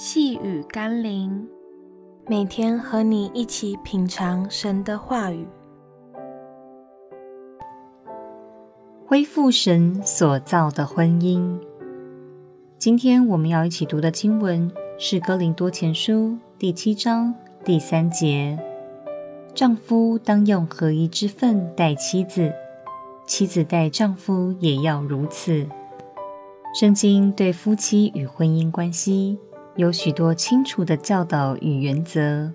细雨甘霖，每天和你一起品尝神的话语，恢复神所造的婚姻。今天我们要一起读的经文是《哥林多前书》第七章第三节：丈夫当用合一之分待妻子，妻子待丈夫也要如此。圣经对夫妻与婚姻关系，有许多清楚的教导与原则。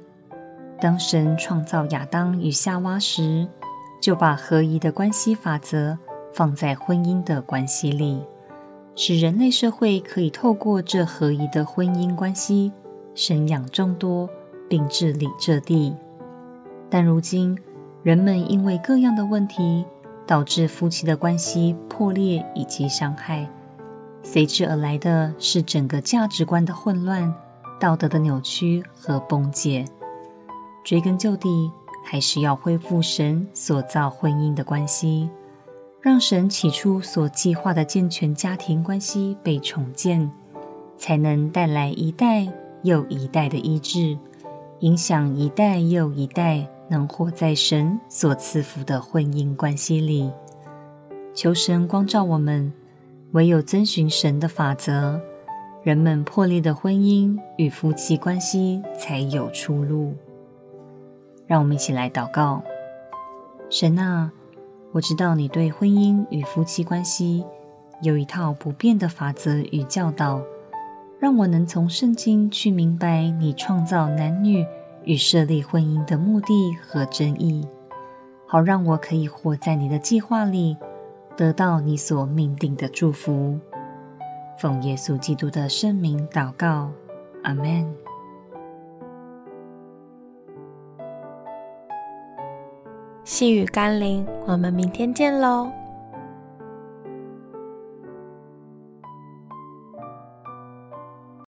当神创造亚当与夏娃时，就把合一的关系法则放在婚姻的关系里，使人类社会可以透过这合一的婚姻关系生养众多，并治理这地。但如今，人们因为各样的问题，导致夫妻的关系破裂以及伤害。随之而来的是整个价值观的混乱、道德的扭曲和崩解。追根究底，还是要恢复神所造婚姻的关系，让神起初所计划的健全家庭关系被重建，才能带来一代又一代的医治，影响一代又一代能活在神所赐福的婚姻关系里。求神光照我们。唯有遵循神的法则，人们破裂的婚姻与夫妻关系才有出路。让我们一起来祷告：神啊，我知道你对婚姻与夫妻关系有一套不变的法则与教导，让我能从圣经去明白你创造男女与设立婚姻的目的和真意，好让我可以活在你的计划里。得到你所命定的祝福，奉耶稣基督的圣名祷告，阿门。细雨甘霖，我们明天见喽。